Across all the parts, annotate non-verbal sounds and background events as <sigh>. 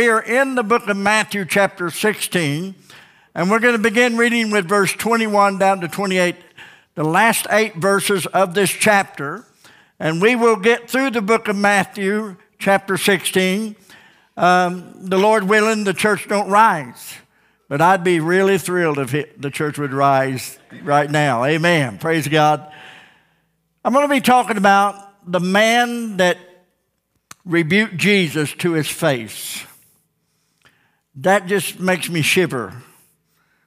we are in the book of Matthew, chapter 16, and we're going to begin reading with verse 21 down to 28, the last eight verses of this chapter. And we will get through the book of Matthew, chapter 16. Um, the Lord willing, the church don't rise. But I'd be really thrilled if the church would rise right now. Amen. Praise God. I'm going to be talking about the man that rebuked Jesus to his face. That just makes me shiver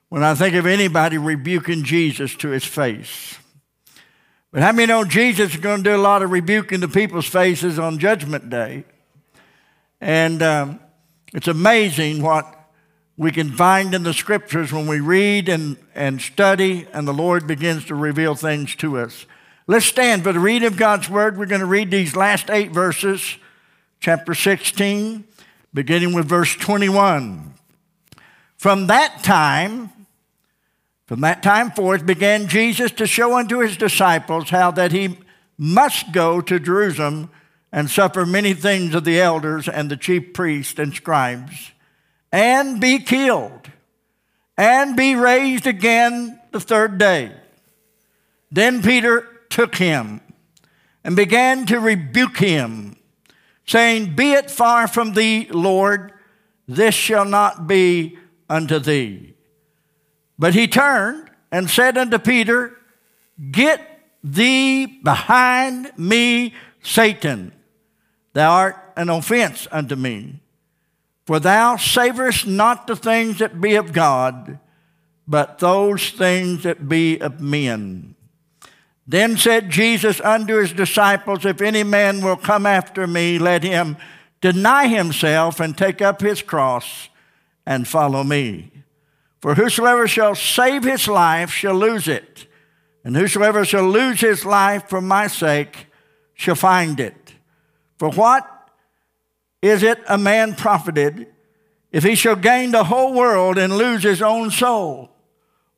when I think of anybody rebuking Jesus to his face. But how many know Jesus is going to do a lot of rebuking to people's faces on Judgment Day? And um, it's amazing what we can find in the scriptures when we read and, and study, and the Lord begins to reveal things to us. Let's stand for the reading of God's Word. We're going to read these last eight verses chapter 16, beginning with verse 21. From that time, from that time forth began Jesus to show unto his disciples how that he must go to Jerusalem and suffer many things of the elders and the chief priests and scribes, and be killed, and be raised again the third day. Then Peter took him and began to rebuke him saying, Be it far from thee, Lord, this shall not be unto thee. But he turned and said unto Peter, Get thee behind me, Satan. Thou art an offense unto me. For thou savorest not the things that be of God, but those things that be of men. Then said Jesus unto his disciples, If any man will come after me, let him deny himself and take up his cross and follow me. For whosoever shall save his life shall lose it, and whosoever shall lose his life for my sake shall find it. For what is it a man profited if he shall gain the whole world and lose his own soul?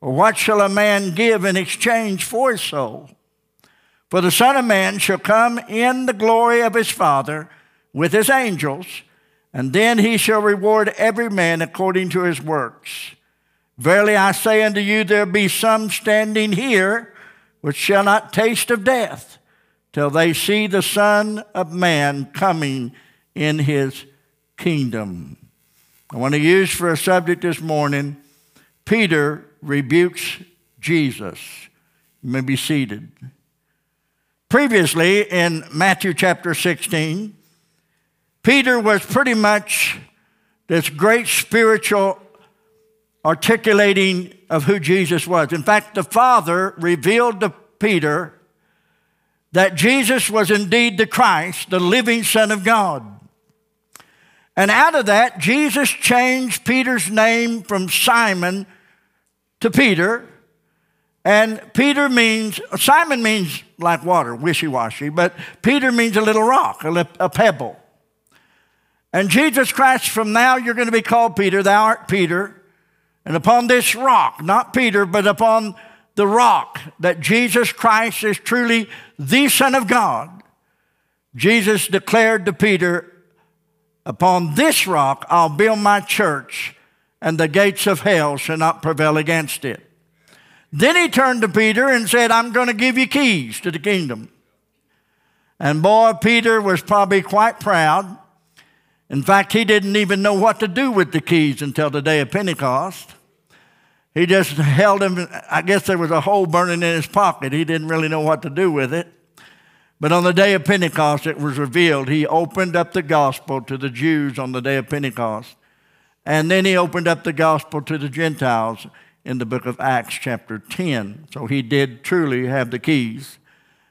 What shall a man give in exchange for his soul? For the Son of Man shall come in the glory of his Father with his angels, and then he shall reward every man according to his works. Verily I say unto you, there be some standing here which shall not taste of death till they see the Son of Man coming in his kingdom. I want to use for a subject this morning Peter rebukes Jesus. You may be seated. Previously in Matthew chapter 16, Peter was pretty much this great spiritual articulating of who Jesus was. In fact, the Father revealed to Peter that Jesus was indeed the Christ, the living Son of God. And out of that, Jesus changed Peter's name from Simon to Peter and Peter means, Simon means like water, wishy washy, but Peter means a little rock, a, pebble. And Jesus Christ, from now you're going to be called Peter, thou art Peter. And upon this rock, not Peter, but upon the rock that Jesus Christ is truly the Son of God, Jesus declared to Peter, Upon this rock I'll build my church, and the gates of hell shall not prevail against it. Then he turned to Peter and said, I'm going to give you keys to the kingdom. And boy, Peter was probably quite proud. In fact, he didn't even know what to do with the keys until the day of Pentecost. He just held them. I guess there was a hole burning in his pocket. He didn't really know what to do with it. But on the day of Pentecost, it was revealed. He opened up the gospel to the Jews on the day of Pentecost. And then he opened up the gospel to the Gentiles in the book of Acts, chapter 10. So he did truly have the keys.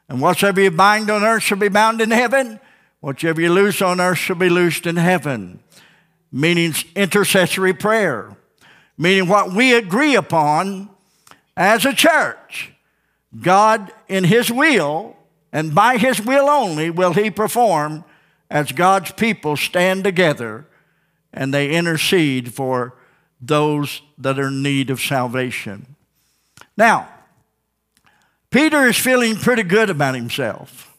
And whatsoever you bind on earth shall be bound in heaven, whatsoever you loose on earth shall be loosed in heaven. Meaning intercessory prayer, meaning what we agree upon as a church. God, in His will, and by His will only, will He perform as God's people stand together and they intercede for those that are in need of salvation. Now, Peter is feeling pretty good about himself.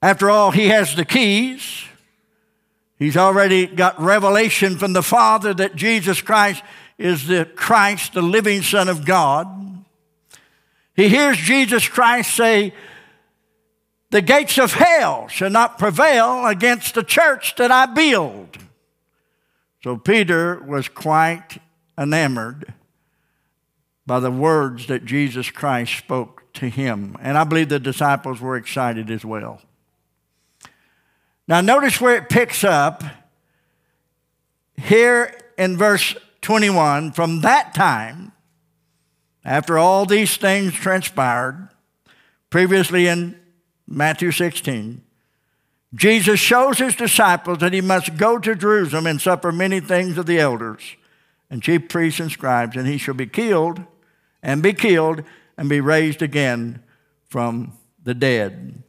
After all, he has the keys, He's already got revelation from the Father that Jesus Christ is the Christ, the living Son of God. He hears Jesus Christ say, The gates of hell shall not prevail against the church that I build. So Peter was quite enamored by the words that Jesus Christ spoke to him. And I believe the disciples were excited as well. Now, notice where it picks up here in verse 21. From that time, after all these things transpired, previously in Matthew 16, Jesus shows his disciples that he must go to Jerusalem and suffer many things of the elders and chief priests and scribes, and he shall be killed and be killed and be raised again from the dead.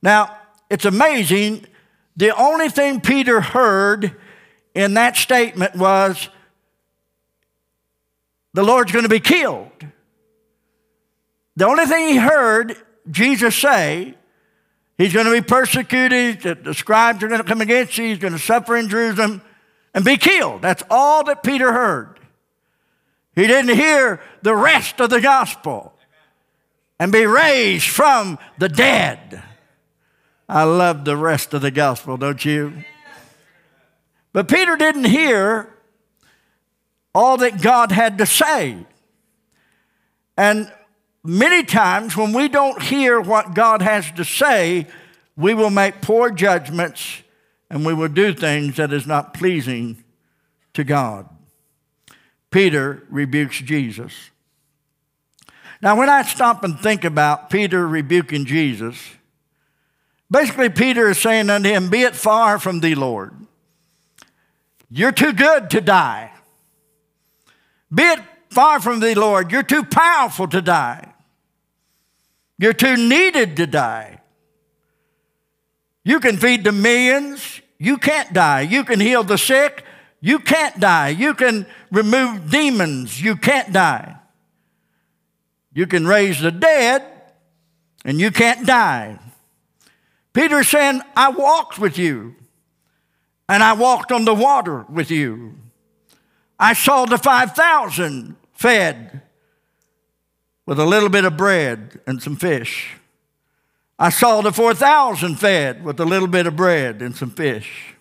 Now, it's amazing the only thing Peter heard in that statement was the Lord's going to be killed. The only thing he heard Jesus say, he's going to be persecuted, the scribes are going to come against you, he's going to suffer in Jerusalem and be killed. That's all that Peter heard. He didn't hear the rest of the gospel and be raised from the dead. I love the rest of the gospel, don't you? But Peter didn't hear all that God had to say. And many times when we don't hear what God has to say, we will make poor judgments and we will do things that is not pleasing to God. Peter rebukes Jesus. Now, when I stop and think about Peter rebuking Jesus, Basically, Peter is saying unto him, Be it far from thee, Lord. You're too good to die. Be it far from thee, Lord. You're too powerful to die. You're too needed to die. You can feed the millions. You can't die. You can heal the sick. You can't die. You can remove demons. You can't die. You can raise the dead, and you can't die. Peter saying, I walked with you, and I walked on the water with you. I saw the 5,000 fed with a little bit of bread and some fish. I saw the 4,000 fed with a little bit of bread and some fish.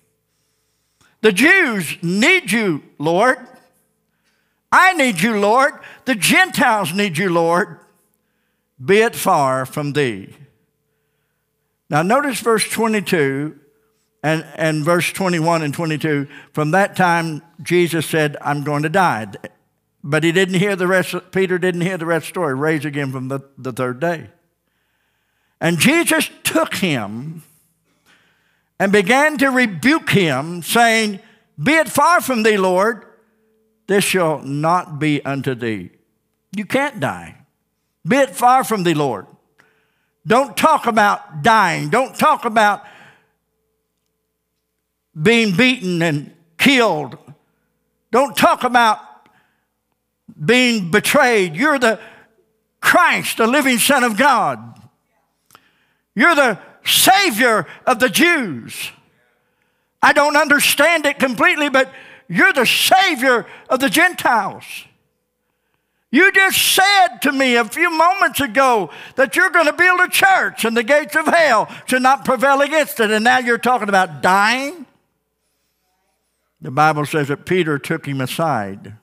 The Jews need you, Lord. I need you, Lord. The Gentiles need you, Lord. Be it far from thee. Now, notice verse 22 and, and verse 21 and 22. From that time, Jesus said, I'm going to die. But he didn't hear the rest, Peter didn't hear the rest the story, raise again from the, the third day. And Jesus took him and began to rebuke him, saying, Be it far from thee, Lord, this shall not be unto thee. You can't die. Be it far from thee, Lord. Don't talk about dying. Don't talk about being beaten and killed. Don't talk about being betrayed. You're the Christ, the living Son of God. You're the Savior of the Jews. I don't understand it completely, but you're the Savior of the Gentiles. You just said to me a few moments ago that you're going to build a church and the gates of hell should not prevail against it. And now you're talking about dying? The Bible says that Peter took him aside.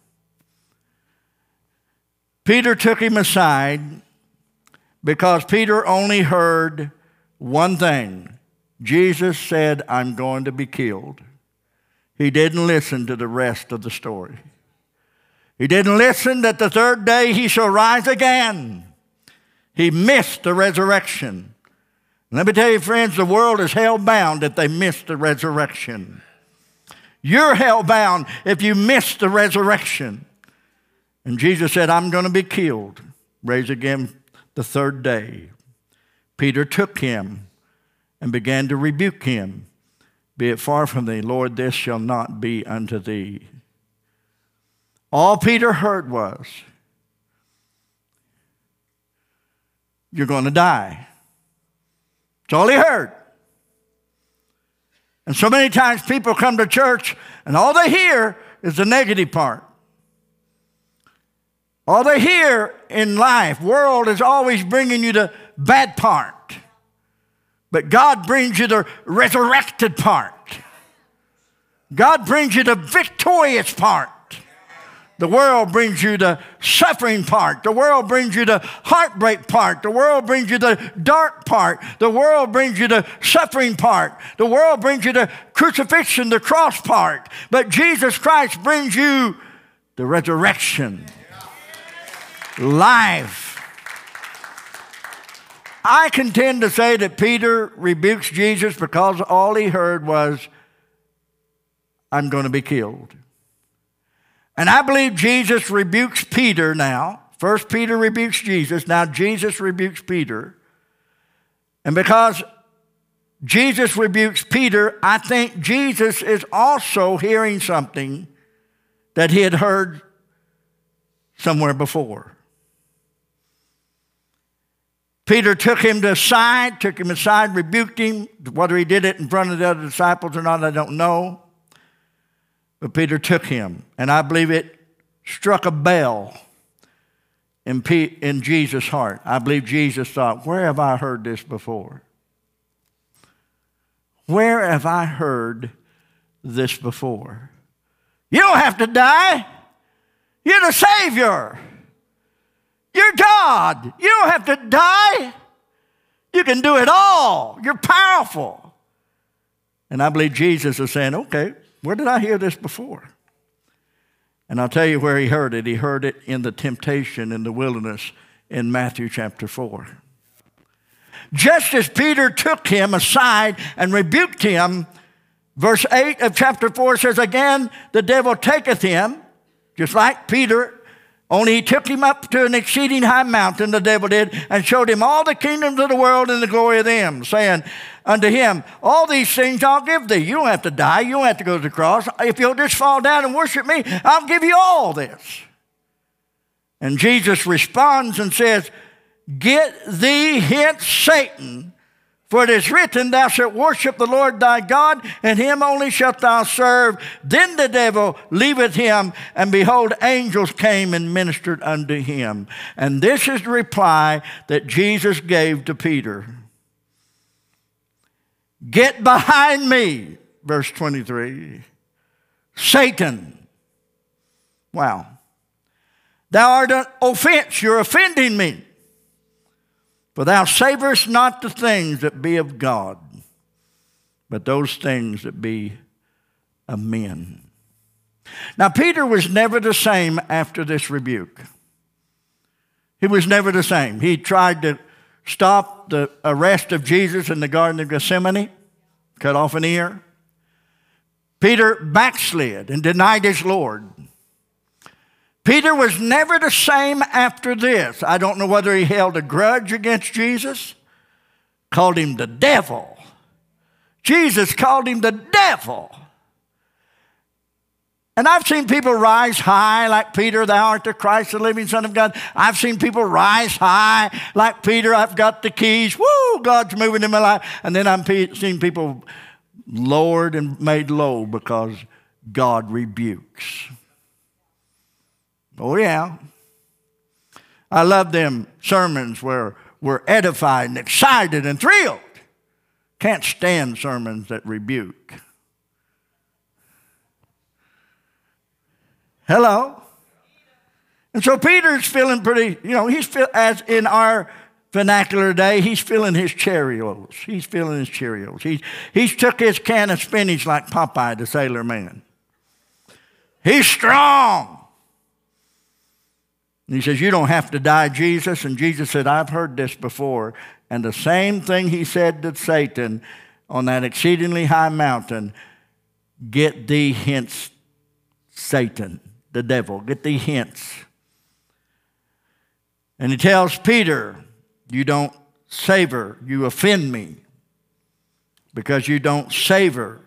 Peter took him aside because Peter only heard one thing Jesus said, I'm going to be killed. He didn't listen to the rest of the story. He didn't listen that the third day he shall rise again. He missed the resurrection. Let me tell you, friends, the world is hell bound if they miss the resurrection. You're hell bound if you miss the resurrection. And Jesus said, I'm going to be killed, raise again the third day. Peter took him and began to rebuke him. Be it far from thee, Lord, this shall not be unto thee. All Peter heard was, You're going to die. That's all he heard. And so many times people come to church and all they hear is the negative part. All they hear in life, world is always bringing you the bad part. But God brings you the resurrected part. God brings you the victorious part. The world brings you the suffering part. The world brings you the heartbreak part. The world brings you the dark part. The world brings you the suffering part. The world brings you the crucifixion, the cross part. But Jesus Christ brings you the resurrection, life. I contend to say that Peter rebukes Jesus because all he heard was, I'm going to be killed. And I believe Jesus rebukes Peter now. First, Peter rebukes Jesus. Now, Jesus rebukes Peter. And because Jesus rebukes Peter, I think Jesus is also hearing something that he had heard somewhere before. Peter took him to side, took him aside, rebuked him. Whether he did it in front of the other disciples or not, I don't know. But Peter took him, and I believe it struck a bell in, P- in Jesus' heart. I believe Jesus thought, Where have I heard this before? Where have I heard this before? You don't have to die. You're the Savior. You're God. You don't have to die. You can do it all. You're powerful. And I believe Jesus is saying, okay, where did I hear this before? And I'll tell you where he heard it. He heard it in the temptation in the wilderness in Matthew chapter 4. Just as Peter took him aside and rebuked him, verse 8 of chapter 4 says, Again, the devil taketh him, just like Peter only he took him up to an exceeding high mountain, the devil did, and showed him all the kingdoms of the world and the glory of them, saying unto him, All these things I'll give thee. You don't have to die. You don't have to go to the cross. If you'll just fall down and worship me, I'll give you all this. And Jesus responds and says, Get thee hence, Satan, for it is written, Thou shalt worship the Lord thy God, and him only shalt thou serve. Then the devil leaveth him, and behold, angels came and ministered unto him. And this is the reply that Jesus gave to Peter Get behind me, verse 23. Satan. Wow. Thou art an offense, you're offending me. For thou savorest not the things that be of God, but those things that be of men. Now, Peter was never the same after this rebuke. He was never the same. He tried to stop the arrest of Jesus in the Garden of Gethsemane, cut off an ear. Peter backslid and denied his Lord. Peter was never the same after this. I don't know whether he held a grudge against Jesus, called him the devil. Jesus called him the devil. And I've seen people rise high like Peter, thou art the Christ, the living Son of God. I've seen people rise high like Peter, I've got the keys. Woo, God's moving in my life. And then I've seen people lowered and made low because God rebukes. Oh, yeah. I love them sermons where we're edified and excited and thrilled. Can't stand sermons that rebuke. Hello? And so Peter's feeling pretty, you know, he's feel, as in our vernacular day, he's feeling his Cheerios. He's feeling his Cheerios. He's, he's took his can of spinach like Popeye, the sailor man. He's strong. And he says, You don't have to die, Jesus. And Jesus said, I've heard this before. And the same thing he said to Satan on that exceedingly high mountain get thee hence, Satan, the devil, get thee hence. And he tells Peter, You don't savor, you offend me because you don't savor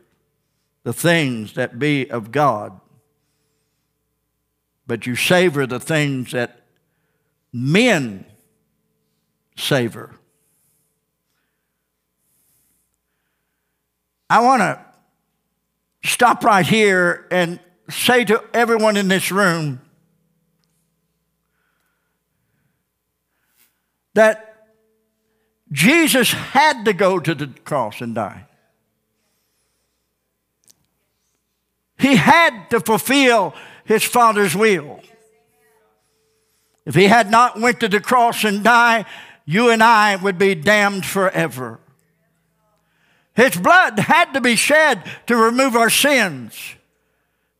the things that be of God but you savor the things that men savor. I want to stop right here and say to everyone in this room that Jesus had to go to the cross and die. He had to fulfill his Father's will. If he had not went to the cross and died, you and I would be damned forever. His blood had to be shed to remove our sins.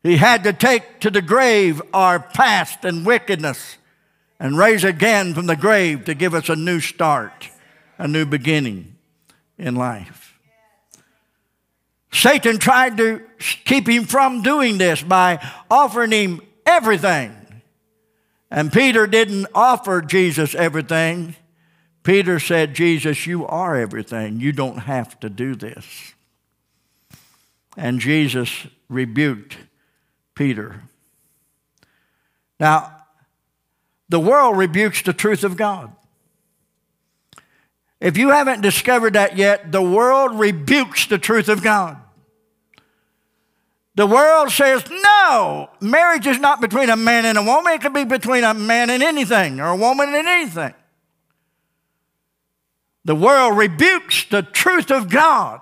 He had to take to the grave our past and wickedness and raise again from the grave to give us a new start, a new beginning in life. Satan tried to keep him from doing this by offering him everything. And Peter didn't offer Jesus everything. Peter said, Jesus, you are everything. You don't have to do this. And Jesus rebuked Peter. Now, the world rebukes the truth of God. If you haven't discovered that yet, the world rebukes the truth of God. The world says, no, marriage is not between a man and a woman. It could be between a man and anything or a woman and anything. The world rebukes the truth of God.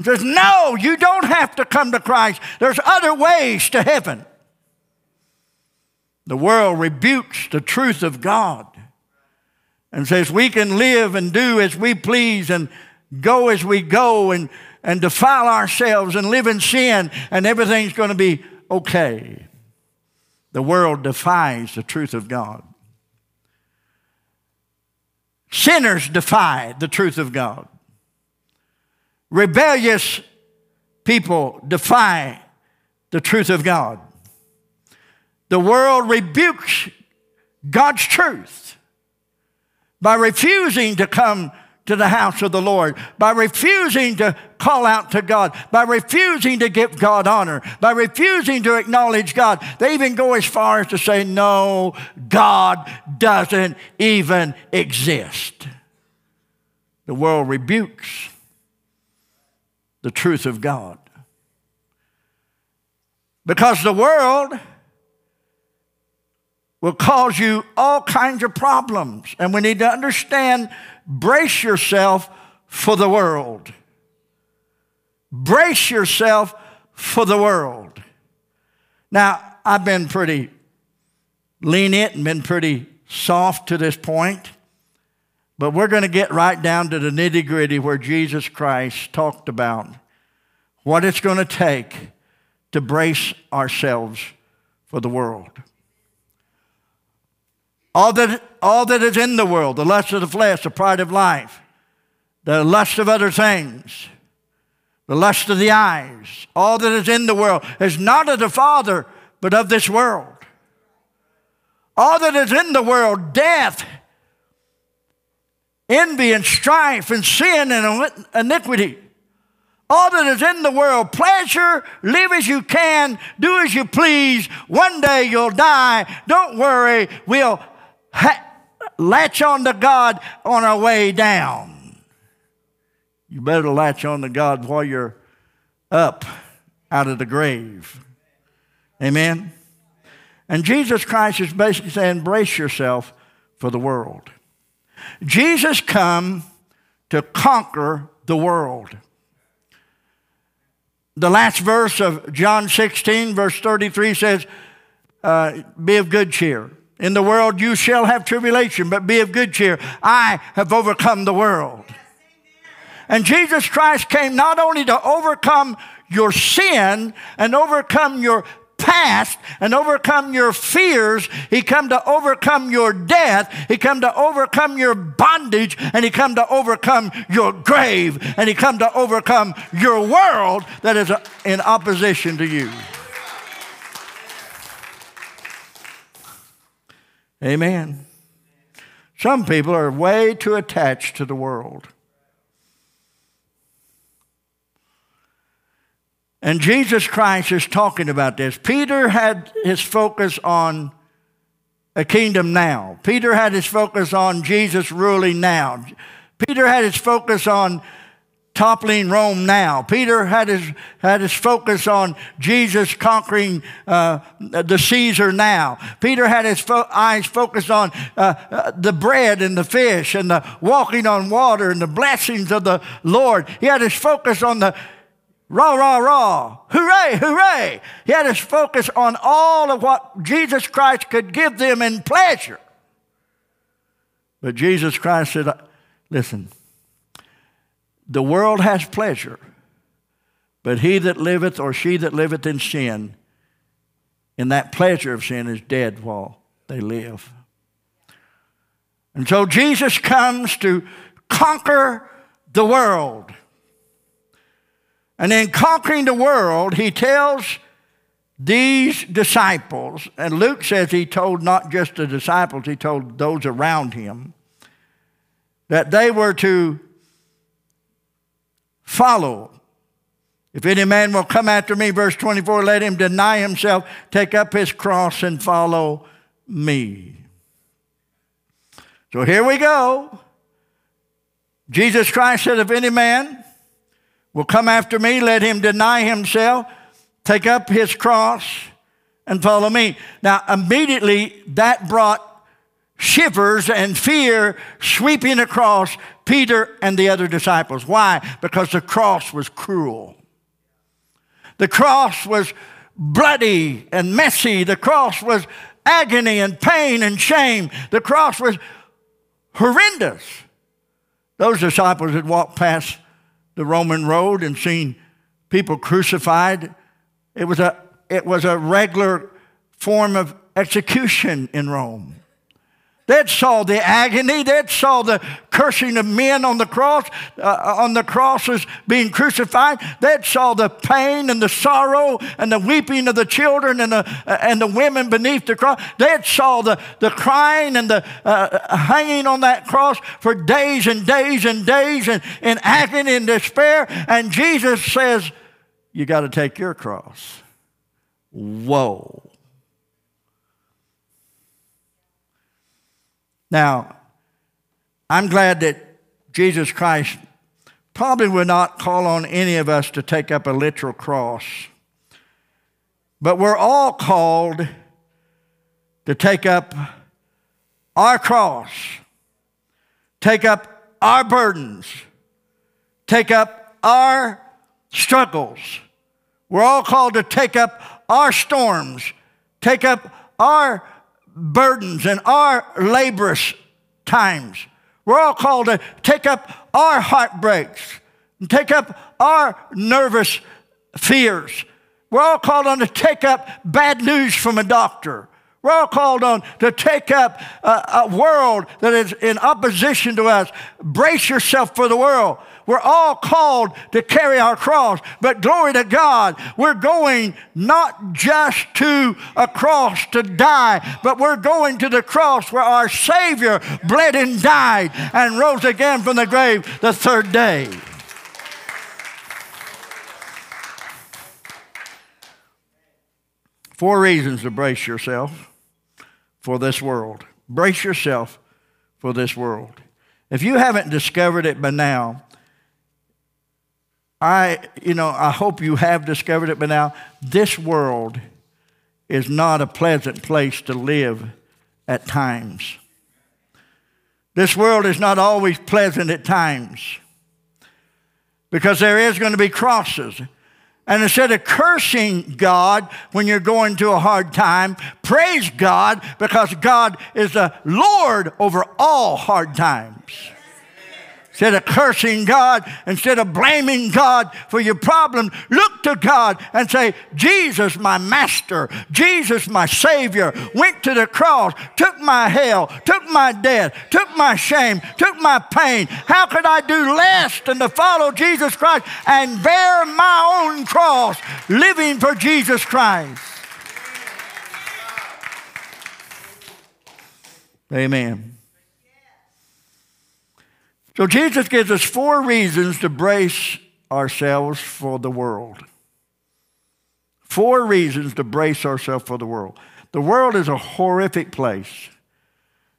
It says, no, you don't have to come to Christ. There's other ways to heaven. The world rebukes the truth of God and says we can live and do as we please and go as we go and, and defile ourselves and live in sin and everything's going to be okay. The world defies the truth of God. Sinners defy the truth of God. Rebellious people defy the truth of God. The world rebukes God's truth by refusing to come to the house of the Lord, by refusing to call out to God, by refusing to give God honor, by refusing to acknowledge God. They even go as far as to say, No, God doesn't even exist. The world rebukes the truth of God. Because the world will cause you all kinds of problems. And we need to understand brace yourself for the world. Brace yourself for the world. Now, I've been pretty lenient and been pretty soft to this point, but we're going to get right down to the nitty gritty where Jesus Christ talked about what it's going to take to brace ourselves for the world. All that, all that is in the world, the lust of the flesh, the pride of life, the lust of other things, the lust of the eyes, all that is in the world is not of the Father, but of this world. All that is in the world, death, envy and strife and sin and iniquity. All that is in the world, pleasure, live as you can, do as you please. One day you'll die. Don't worry, we'll ha- latch on to God on our way down. You better latch on to God while you're up out of the grave. Amen? And Jesus Christ is basically saying, brace yourself for the world. Jesus come to conquer the world. The last verse of John 16, verse 33 says, uh, Be of good cheer. In the world you shall have tribulation, but be of good cheer. I have overcome the world. And Jesus Christ came not only to overcome your sin and overcome your past and overcome your fears. He come to overcome your death. He come to overcome your bondage and he come to overcome your grave and he come to overcome your world that is in opposition to you. Amen. Some people are way too attached to the world. And Jesus Christ is talking about this. Peter had his focus on a kingdom now. Peter had his focus on Jesus ruling now. Peter had his focus on toppling Rome now. Peter had his, had his focus on Jesus conquering uh, the Caesar now. Peter had his fo- eyes focused on uh, uh, the bread and the fish and the walking on water and the blessings of the Lord. He had his focus on the rah, rah, rah, hooray, hooray. He had his focus on all of what Jesus Christ could give them in pleasure. But Jesus Christ said, Listen, the world has pleasure, but he that liveth or she that liveth in sin, in that pleasure of sin, is dead while they live. And so Jesus comes to conquer the world. And in conquering the world, he tells these disciples, and Luke says he told not just the disciples, he told those around him, that they were to follow. If any man will come after me, verse 24, let him deny himself, take up his cross, and follow me. So here we go. Jesus Christ said, If any man will come after me, let him deny himself, take up his cross, and follow me. Now, immediately that brought shivers and fear sweeping across Peter and the other disciples. Why? Because the cross was cruel. The cross was bloody and messy. The cross was agony and pain and shame. The cross was horrendous. Those disciples had walked past the Roman road and seen people crucified. It was a, it was a regular form of execution in Rome. They'd saw the agony. They'd saw the cursing of men on the cross, uh, on the crosses being crucified. They'd saw the pain and the sorrow and the weeping of the children and the, uh, and the women beneath the cross. They'd saw the, the crying and the uh, hanging on that cross for days and days and days and in agony and despair. And Jesus says, you got to take your cross. Whoa. Now, I'm glad that Jesus Christ probably would not call on any of us to take up a literal cross, but we're all called to take up our cross, take up our burdens, take up our struggles. We're all called to take up our storms, take up our burdens and our laborious times. We're all called to take up our heartbreaks and take up our nervous fears. We're all called on to take up bad news from a doctor. We're all called on to take up a, a world that is in opposition to us. Brace yourself for the world. We're all called to carry our cross, but glory to God, we're going not just to a cross to die, but we're going to the cross where our Savior bled and died and rose again from the grave the third day. Four reasons to brace yourself for this world. Brace yourself for this world. If you haven't discovered it by now, I, you know, I hope you have discovered it by now. This world is not a pleasant place to live at times. This world is not always pleasant at times because there is going to be crosses. And instead of cursing God when you're going through a hard time, praise God because God is the Lord over all hard times. Instead of cursing God, instead of blaming God for your problem, look to God and say, Jesus, my master, Jesus, my Savior, went to the cross, took my hell, took my death, took my shame, took my pain. How could I do less than to follow Jesus Christ and bear my own cross, living for Jesus Christ? Amen. So Jesus gives us four reasons to brace ourselves for the world. Four reasons to brace ourselves for the world. The world is a horrific place.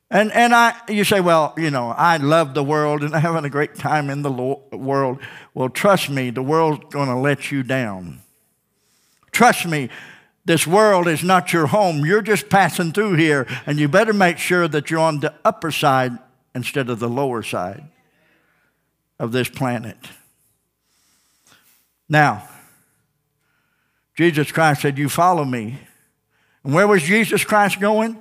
And, and I, you say, well, you know, I love the world and I'm having a great time in the world. Well, trust me, the world's going to let you down. Trust me, this world is not your home. You're just passing through here, and you better make sure that you're on the upper side instead of the lower side of this planet. Now, Jesus Christ said, You follow me. And where was Jesus Christ going?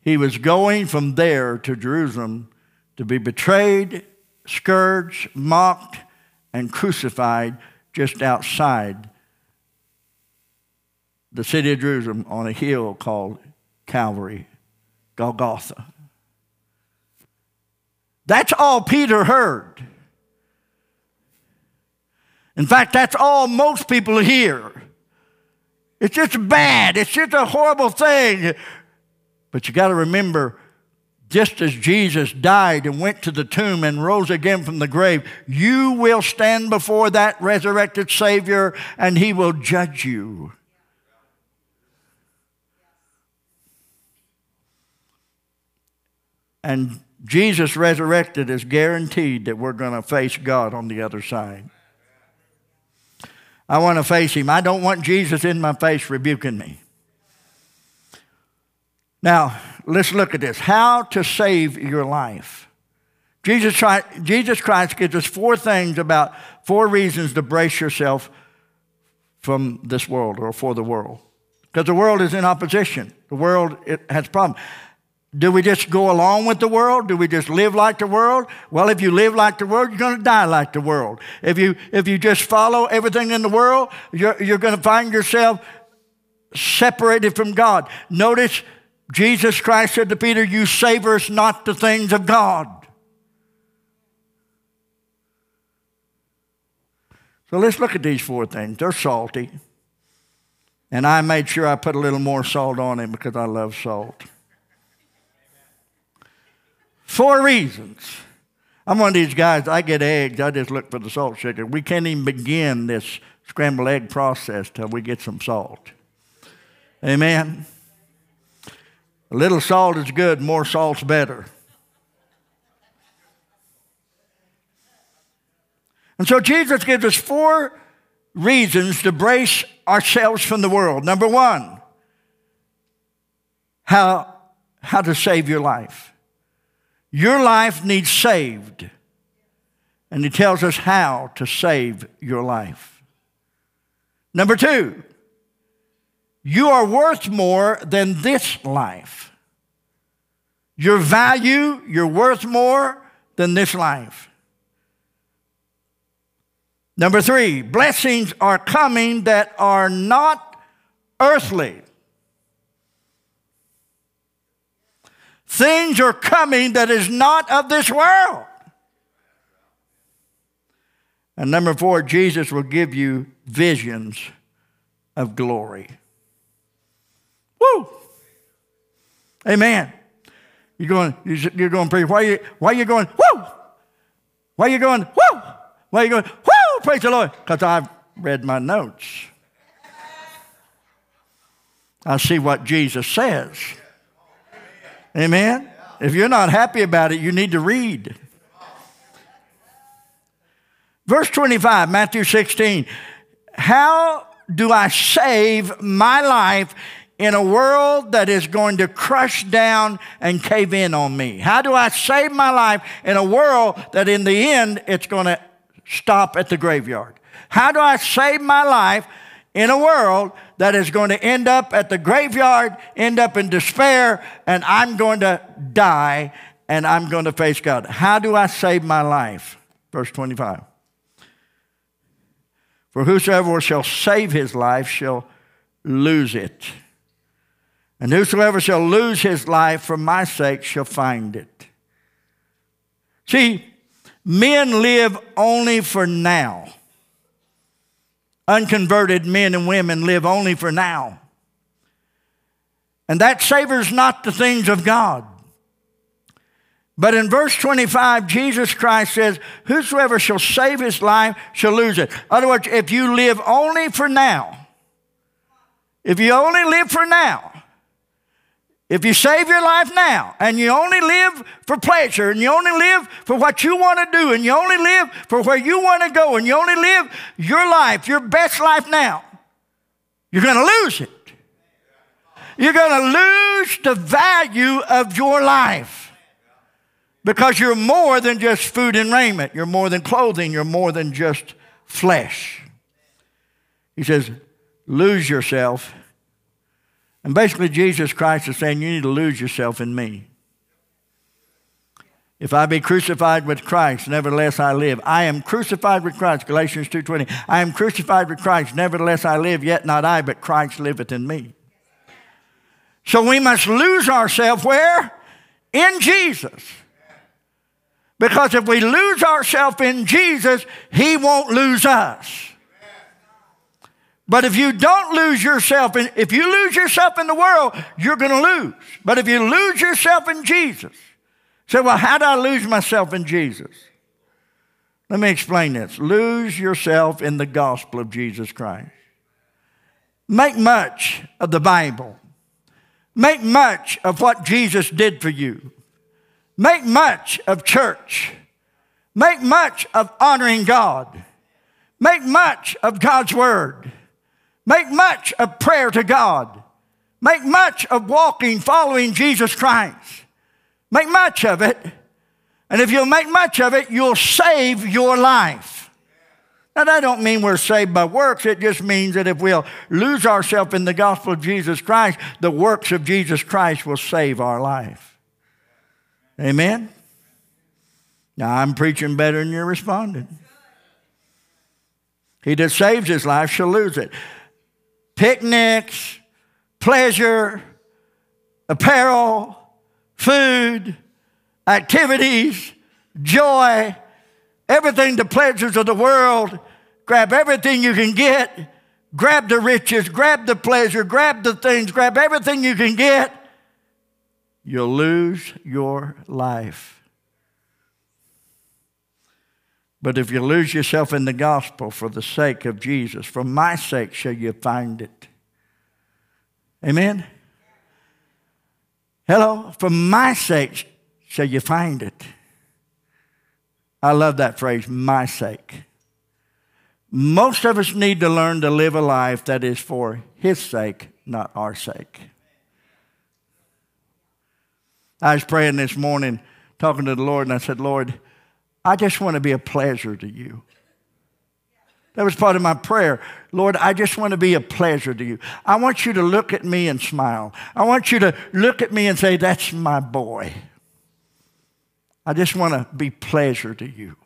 He was going from there to Jerusalem to be betrayed, scourged, mocked, and crucified just outside the city of Jerusalem on a hill called Calvary, Golgotha. That's all Peter heard. In fact, that's all most people hear. It's just bad. It's just a horrible thing. But you got to remember, just as Jesus died and went to the tomb and rose again from the grave, you will stand before that resurrected Savior and He will judge you. And Jesus resurrected is guaranteed that we're going to face God on the other side. I want to face Him. I don't want Jesus in my face rebuking me. Now, let's look at this. How to save your life. Jesus, try, Jesus Christ gives us four things about four reasons to brace yourself from this world or for the world. Because the world is in opposition. The world has problems. Do we just go along with the world? Do we just live like the world? Well, if you live like the world, you're going to die like the world. If you, if you just follow everything in the world, you're, you're going to find yourself separated from God. Notice Jesus Christ said to Peter, You savor us not the things of God. So let's look at these four things. They're salty. And I made sure I put a little more salt on it because I love salt. Four reasons. I'm one of these guys, I get eggs, I just look for the salt shaker. We can't even begin this scrambled egg process till we get some salt. Amen. A little salt is good, more salt's better. And so Jesus gives us four reasons to brace ourselves from the world. Number one, how, how to save your life. Your life needs saved. And he tells us how to save your life. Number two, you are worth more than this life. Your value, you're worth more than this life. Number three, blessings are coming that are not earthly. Things are coming that is not of this world. And number four, Jesus will give you visions of glory. Woo! Amen. You're going, you're going, preach. Why are you, why are you going, woo? Why are you going, woo? Why are you going, woo? Praise the Lord. Because I've read my notes. I see what Jesus says. Amen. If you're not happy about it, you need to read. Verse 25, Matthew 16. How do I save my life in a world that is going to crush down and cave in on me? How do I save my life in a world that in the end it's going to stop at the graveyard? How do I save my life in a world that is going to end up at the graveyard, end up in despair, and I'm going to die and I'm going to face God? How do I save my life? Verse 25. For whosoever shall save his life shall lose it. And whosoever shall lose his life for my sake shall find it. See, men live only for now. Unconverted men and women live only for now. And that savors not the things of God. But in verse 25, Jesus Christ says, Whosoever shall save his life shall lose it. In other words, if you live only for now, if you only live for now, If you save your life now and you only live for pleasure and you only live for what you want to do and you only live for where you want to go and you only live your life, your best life now, you're going to lose it. You're going to lose the value of your life because you're more than just food and raiment. You're more than clothing. You're more than just flesh. He says, lose yourself and basically, Jesus Christ is saying, You need to lose yourself in me. If I be crucified with Christ, nevertheless I live. I am crucified with Christ, Galatians 2.20. I am crucified with Christ, nevertheless I live, yet not I, but Christ liveth in me. So we must lose ourselves where? In Jesus. Because if we lose ourselves in Jesus, He won't lose us. But if you don't lose yourself, in, if you lose yourself in the world, you're going to lose. But if you lose yourself in Jesus, say, well, how do I lose myself in Jesus? Let me explain this. Lose yourself in the gospel of Jesus Christ. Make much of the Bible. Make much of what Jesus did for you. Make much of church. Make much of honoring God. Make much of God's Word. Make much of prayer to God. Make much of walking, following Jesus Christ. Make much of it. And if you'll make much of it, you'll save your life. Now, that don't mean we're saved by works. It just means that if we'll lose ourselves in the gospel of Jesus Christ, the works of Jesus Christ will save our life. Amen? Now, I'm preaching better than you're responding. He that saves his life shall lose it picnics, pleasure, apparel, food, activities, joy, everything the pleasures of the world. Grab everything you can get. Grab the riches, grab the pleasure, grab the things, grab everything you can get. You'll lose your life. But if you lose yourself in the gospel for the sake of Jesus, for my sake shall you find it. Amen? Hello? For my sake shall you find it. I love that phrase, my sake. Most of us need to learn to live a life that is for His sake, not our sake. I was praying this morning, talking to the Lord, and I said, Lord, I just want to be a pleasure to you. That was part of my prayer. Lord, I just want to be a pleasure to you. I want you to look at me and smile. I want you to look at me and say, That's my boy. I just want to be pleasure to you.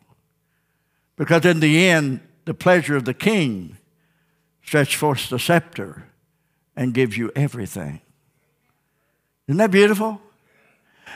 Because in the end, the pleasure of the king stretches forth the scepter and gives you everything. Isn't that beautiful?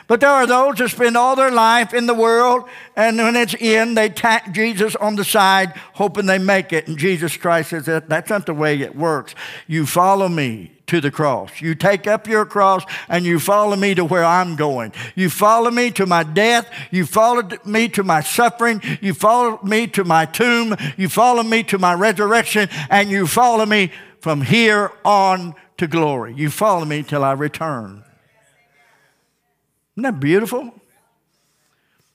But there are those that spend all their life in the world, and when it's in, they tack Jesus on the side, hoping they make it. And Jesus Christ says that that's not the way it works. You follow me to the cross. You take up your cross and you follow me to where I'm going. You follow me to my death. You follow me to my suffering. You follow me to my tomb. You follow me to my resurrection. And you follow me from here on to glory. You follow me till I return. Isn't that beautiful?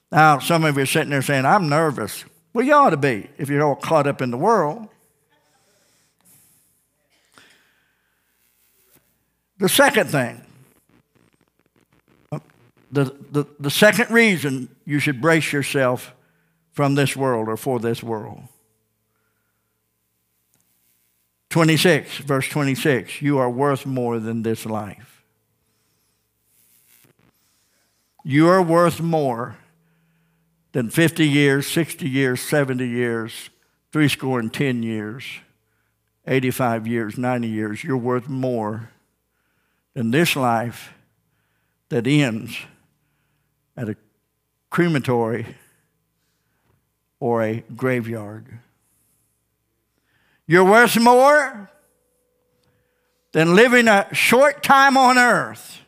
Now, some of you are sitting there saying, I'm nervous. Well, you ought to be if you're all caught up in the world. The second thing, the, the, the second reason you should brace yourself from this world or for this world. 26, verse 26, you are worth more than this life. You are worth more than 50 years, 60 years, 70 years, three score and 10 years, 85 years, 90 years. You're worth more than this life that ends at a crematory or a graveyard. You're worth more than living a short time on earth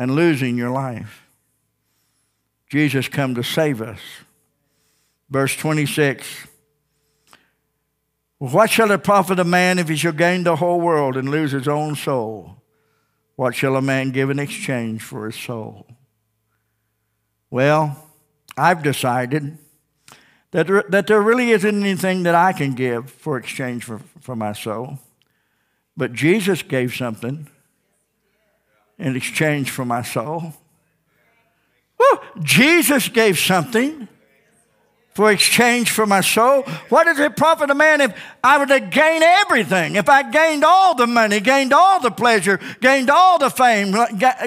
and losing your life. Jesus come to save us. Verse 26. What shall it profit a man if he shall gain the whole world and lose his own soul? What shall a man give in exchange for his soul? Well, I've decided that there, that there really isn't anything that I can give for exchange for, for my soul. But Jesus gave something in exchange for my soul. Jesus gave something for exchange for my soul. What does it profit a man if I were to gain everything? If I gained all the money, gained all the pleasure, gained all the fame,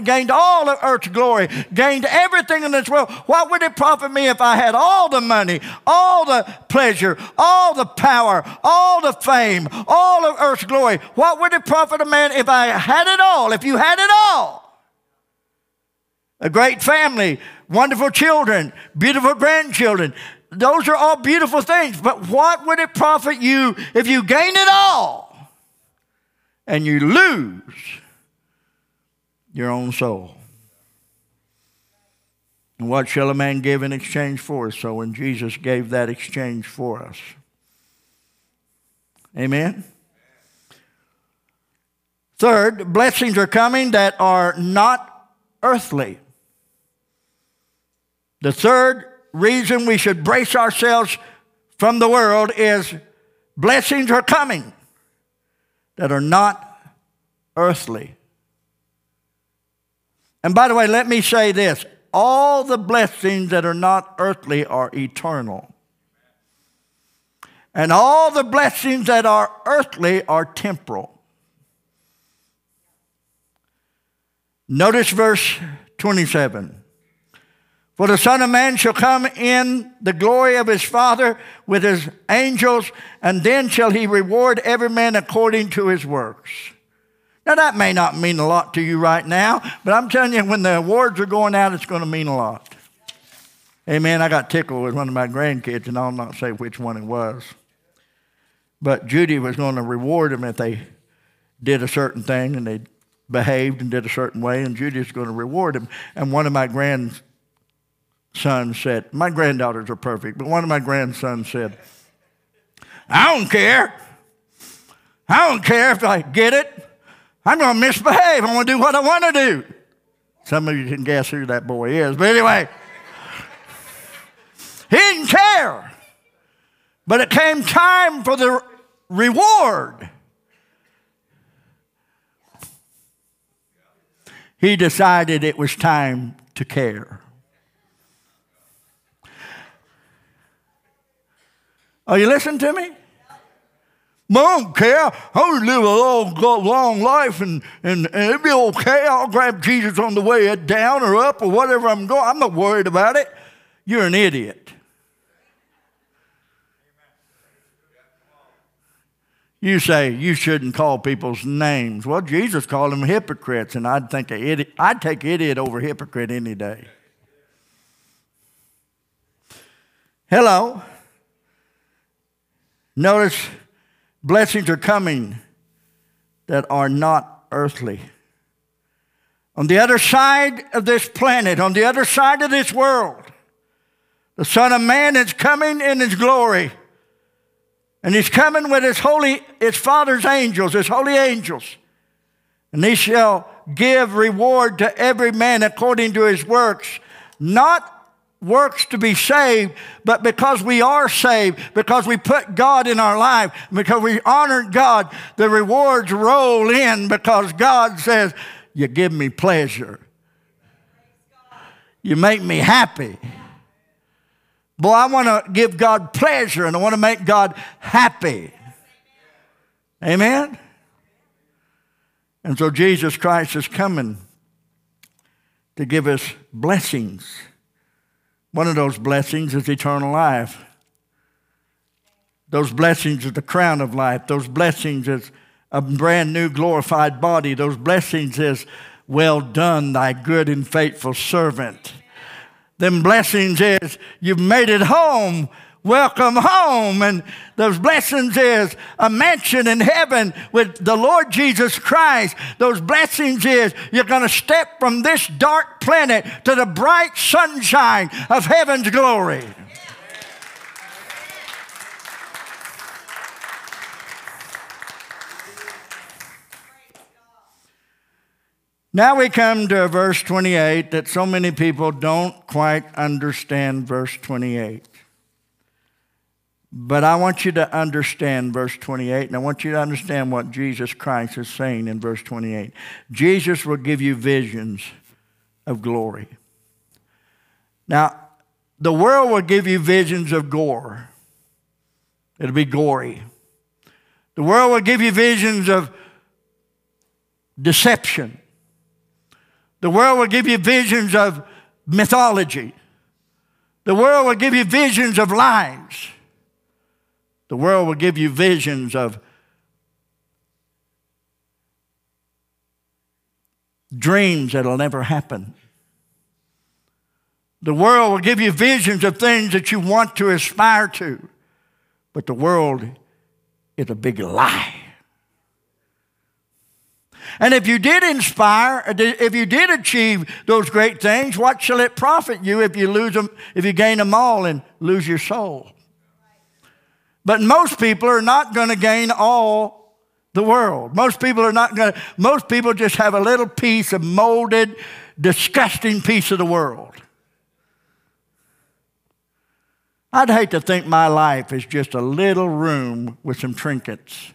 gained all the earth's glory, gained everything in this world, what would it profit me if I had all the money, all the pleasure, all the power, all the fame, all of earth's glory? What would it profit a man if I had it all, if you had it all? A great family, wonderful children, beautiful grandchildren, those are all beautiful things, but what would it profit you if you gain it all and you lose your own soul? And what shall a man give in exchange for his soul? And Jesus gave that exchange for us. Amen? Third, blessings are coming that are not earthly. The third reason we should brace ourselves from the world is blessings are coming that are not earthly. And by the way, let me say this all the blessings that are not earthly are eternal. And all the blessings that are earthly are temporal. Notice verse 27. For the Son of Man shall come in the glory of his Father with his angels, and then shall he reward every man according to his works. Now, that may not mean a lot to you right now, but I'm telling you, when the awards are going out, it's going to mean a lot. Amen. I got tickled with one of my grandkids, and I'll not say which one it was. But Judy was going to reward them if they did a certain thing and they behaved and did a certain way, and Judy was going to reward them. And one of my grands son said, My granddaughters are perfect, but one of my grandsons said, I don't care. I don't care if I get it. I'm going to misbehave. I'm going to do what I want to do. Some of you can guess who that boy is. But anyway, he didn't care. But it came time for the reward. He decided it was time to care. Are you listening to me? I don't care. I want to live a long, long life and, and, and it'll be okay. I'll grab Jesus on the way down or up or whatever I'm going. I'm not worried about it. You're an idiot. You say you shouldn't call people's names. Well, Jesus called them hypocrites, and I'd think idiot, I'd take idiot over hypocrite any day. Hello. Notice blessings are coming that are not earthly. On the other side of this planet, on the other side of this world, the Son of Man is coming in his glory. And he's coming with his holy, his Father's angels, his holy angels. And he shall give reward to every man according to his works, not works to be saved, but because we are saved, because we put God in our life, because we honor God, the rewards roll in because God says, You give me pleasure. You make me happy. Boy, I want to give God pleasure and I want to make God happy. Amen? And so Jesus Christ is coming to give us blessings. One of those blessings is eternal life. Those blessings is the crown of life. Those blessings is a brand new glorified body. Those blessings is well done, thy good and faithful servant. Them blessings is you've made it home welcome home. And those blessings is a mansion in heaven with the Lord Jesus Christ. Those blessings is you're going to step from this dark planet to the bright sunshine of heaven's glory. Now we come to verse 28 that so many people don't quite understand verse 28. But I want you to understand verse 28, and I want you to understand what Jesus Christ is saying in verse 28. Jesus will give you visions of glory. Now, the world will give you visions of gore, it'll be gory. The world will give you visions of deception. The world will give you visions of mythology. The world will give you visions of lies. The world will give you visions of dreams that'll never happen. The world will give you visions of things that you want to aspire to, but the world is a big lie. And if you did inspire, if you did achieve those great things, what shall it profit you if you lose them, if you gain them all and lose your soul? But most people are not going to gain all the world. Most people are not going to, most people just have a little piece of molded, disgusting piece of the world. I'd hate to think my life is just a little room with some trinkets.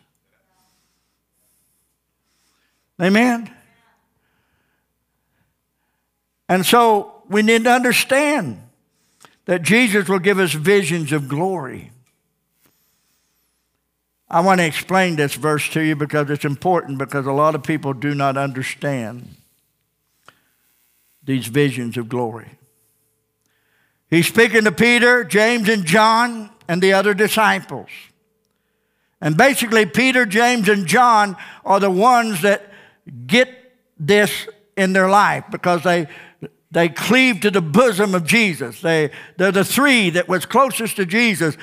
Amen? And so we need to understand that Jesus will give us visions of glory. I want to explain this verse to you because it's important because a lot of people do not understand these visions of glory. He's speaking to Peter, James, and John, and the other disciples. And basically, Peter, James, and John are the ones that get this in their life because they, they cleave to the bosom of Jesus. They, they're the three that was closest to Jesus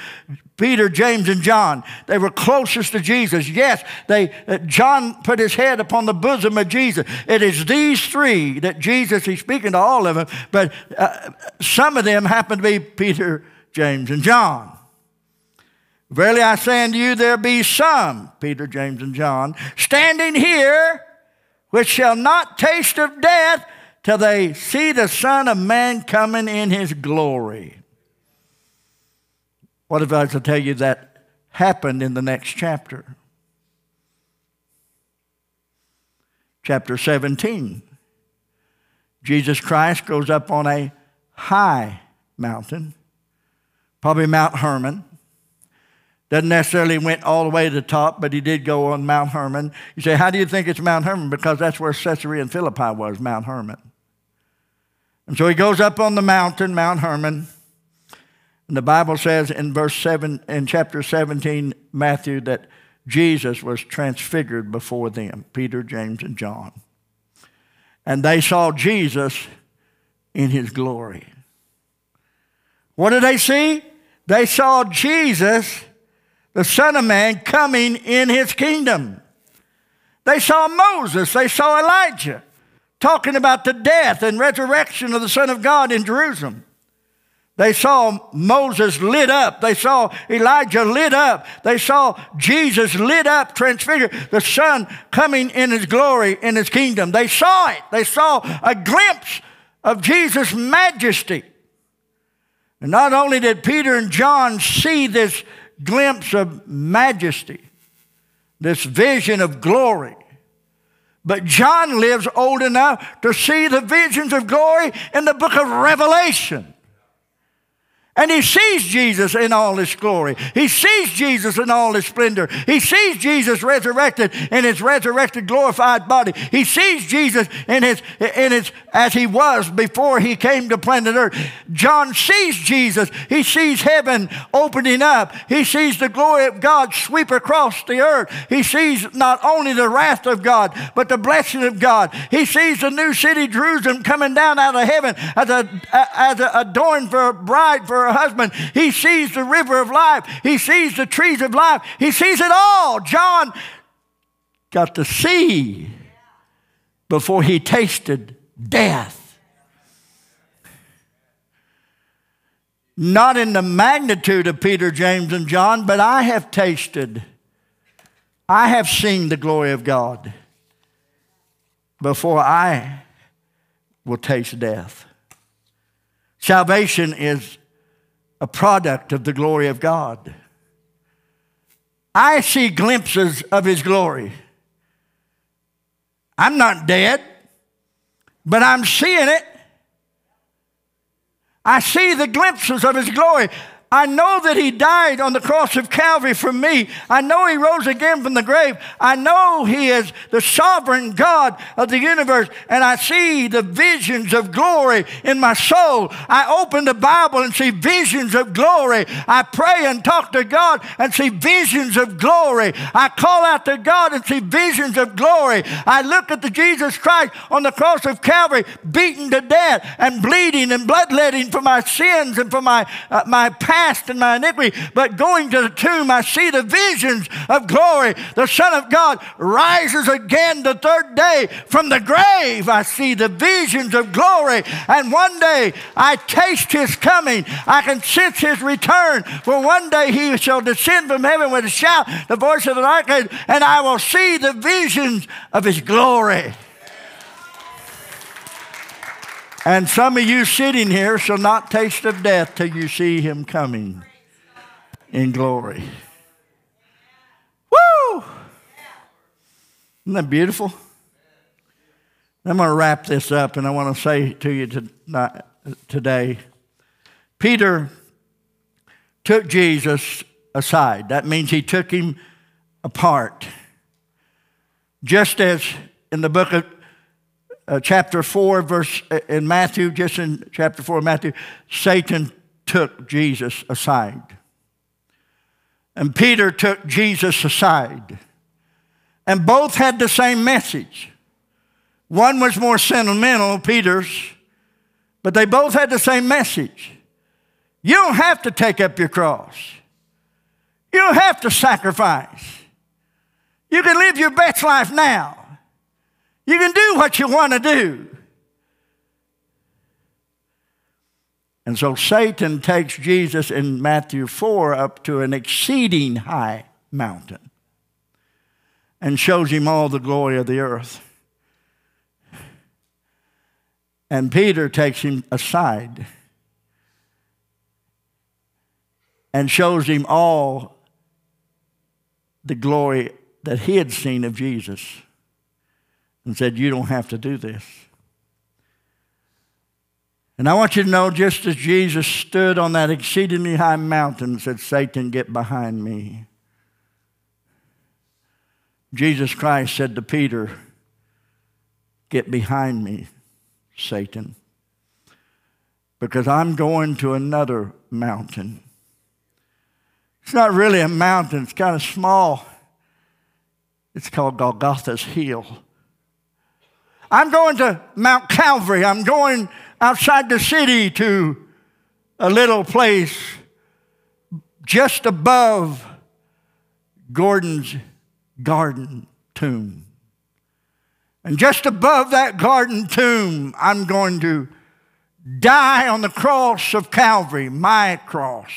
Peter, James, and John. They were closest to Jesus. Yes, they, uh, John put his head upon the bosom of Jesus. It is these three that Jesus, he's speaking to all of them, but uh, some of them happen to be Peter, James, and John. Verily I say unto you, there be some, Peter, James, and John, standing here which shall not taste of death till they see the Son of Man coming in his glory. What if I was to tell you that happened in the next chapter? Chapter 17. Jesus Christ goes up on a high mountain, probably Mount Hermon. Doesn't necessarily went all the way to the top, but he did go on Mount Hermon. You say, how do you think it's Mount Hermon? Because that's where Caesarea and Philippi was, Mount Hermon. And so he goes up on the mountain, Mount Hermon. And the Bible says in verse 7, in chapter 17, Matthew, that Jesus was transfigured before them, Peter, James, and John. And they saw Jesus in his glory. What did they see? They saw Jesus the Son of Man coming in his kingdom. They saw Moses, they saw Elijah talking about the death and resurrection of the Son of God in Jerusalem. They saw Moses lit up. They saw Elijah lit up. They saw Jesus lit up, transfigured, the Son coming in his glory, in his kingdom. They saw it. They saw a glimpse of Jesus' majesty. And not only did Peter and John see this glimpse of majesty, this vision of glory. But John lives old enough to see the visions of glory in the book of Revelation. And he sees Jesus in all his glory. He sees Jesus in all his splendor. He sees Jesus resurrected in his resurrected, glorified body. He sees Jesus in his, in his, as he was before he came to planet Earth. John sees Jesus. He sees heaven opening up. He sees the glory of God sweep across the earth. He sees not only the wrath of God, but the blessing of God. He sees the new city, Jerusalem, coming down out of heaven as a, as a adorned for a bride for her husband. He sees the river of life. He sees the trees of life. He sees it all. John got to see before he tasted death. Not in the magnitude of Peter, James, and John, but I have tasted, I have seen the glory of God. before I will taste death. Salvation is a product of the glory of God. I see glimpses of His glory. I'm not dead, but I'm seeing it. I see the glimpses of His glory. I know that He died on the cross of Calvary for me. I know He rose again from the grave. I know He is the sovereign God of the universe. And I see the visions of glory in my soul. I open the Bible and see visions of glory. I pray and talk to God and see visions of glory. I call out to God and see visions of glory. I look at the Jesus Christ on the cross of Calvary, beaten to death and bleeding and bloodletting for my sins and for my, uh, my past past and my iniquity. But going to the tomb, I see the visions of glory. The Son of God rises again the third day from the grave. I see the visions of glory. And one day I taste his coming. I can sense his return. For one day he shall descend from heaven with a shout, the voice of an archangel, and I will see the visions of his glory. And some of you sitting here shall not taste of death till you see him coming in glory. Woo! Isn't that beautiful? I'm going to wrap this up and I want to say to you tonight, today Peter took Jesus aside. That means he took him apart. Just as in the book of uh, chapter 4, verse uh, in Matthew, just in chapter 4 of Matthew, Satan took Jesus aside. And Peter took Jesus aside. And both had the same message. One was more sentimental, Peter's, but they both had the same message. You don't have to take up your cross. You don't have to sacrifice. You can live your best life now. You can do what you want to do. And so Satan takes Jesus in Matthew 4 up to an exceeding high mountain and shows him all the glory of the earth. And Peter takes him aside and shows him all the glory that he had seen of Jesus and said, You don't have to do this. And I want you to know just as Jesus stood on that exceedingly high mountain and said, Satan, get behind me. Jesus Christ said to Peter, Get behind me, Satan, because I'm going to another mountain. It's not really a mountain, it's kind of small. It's called Golgotha's Hill. I'm going to Mount Calvary. I'm going outside the city to a little place just above Gordon's garden tomb. And just above that garden tomb, I'm going to die on the cross of Calvary, my cross.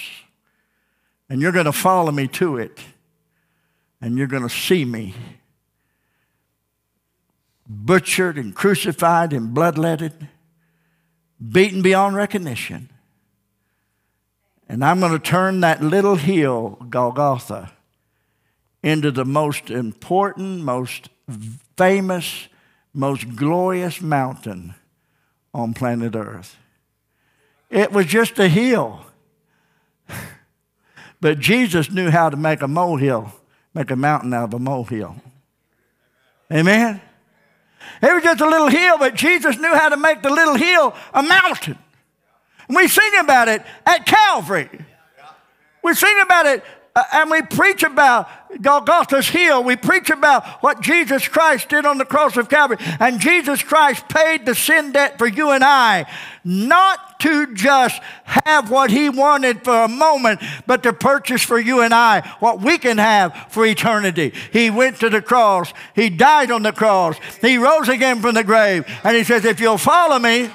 And you're going to follow me to it. And you're going to see me butchered and crucified and bloodletted, beaten beyond recognition. And I'm going to turn that little hill, Golgotha, into the most important, most famous, most glorious mountain on planet Earth. It was just a hill. <laughs> But Jesus knew how to make a molehill, make a mountain out of a molehill. Amen? It was just a little hill, but Jesus knew how to make the little hill a mountain. And we sing about it at Calvary. We sing about it Uh, and we preach about Golgotha's hill. We preach about what Jesus Christ did on the cross of Calvary. And Jesus Christ paid the sin debt for you and I, not to just have what he wanted for a moment, but to purchase for you and I what we can have for eternity. He went to the cross, he died on the cross, he rose again from the grave, and he says, If you'll follow me,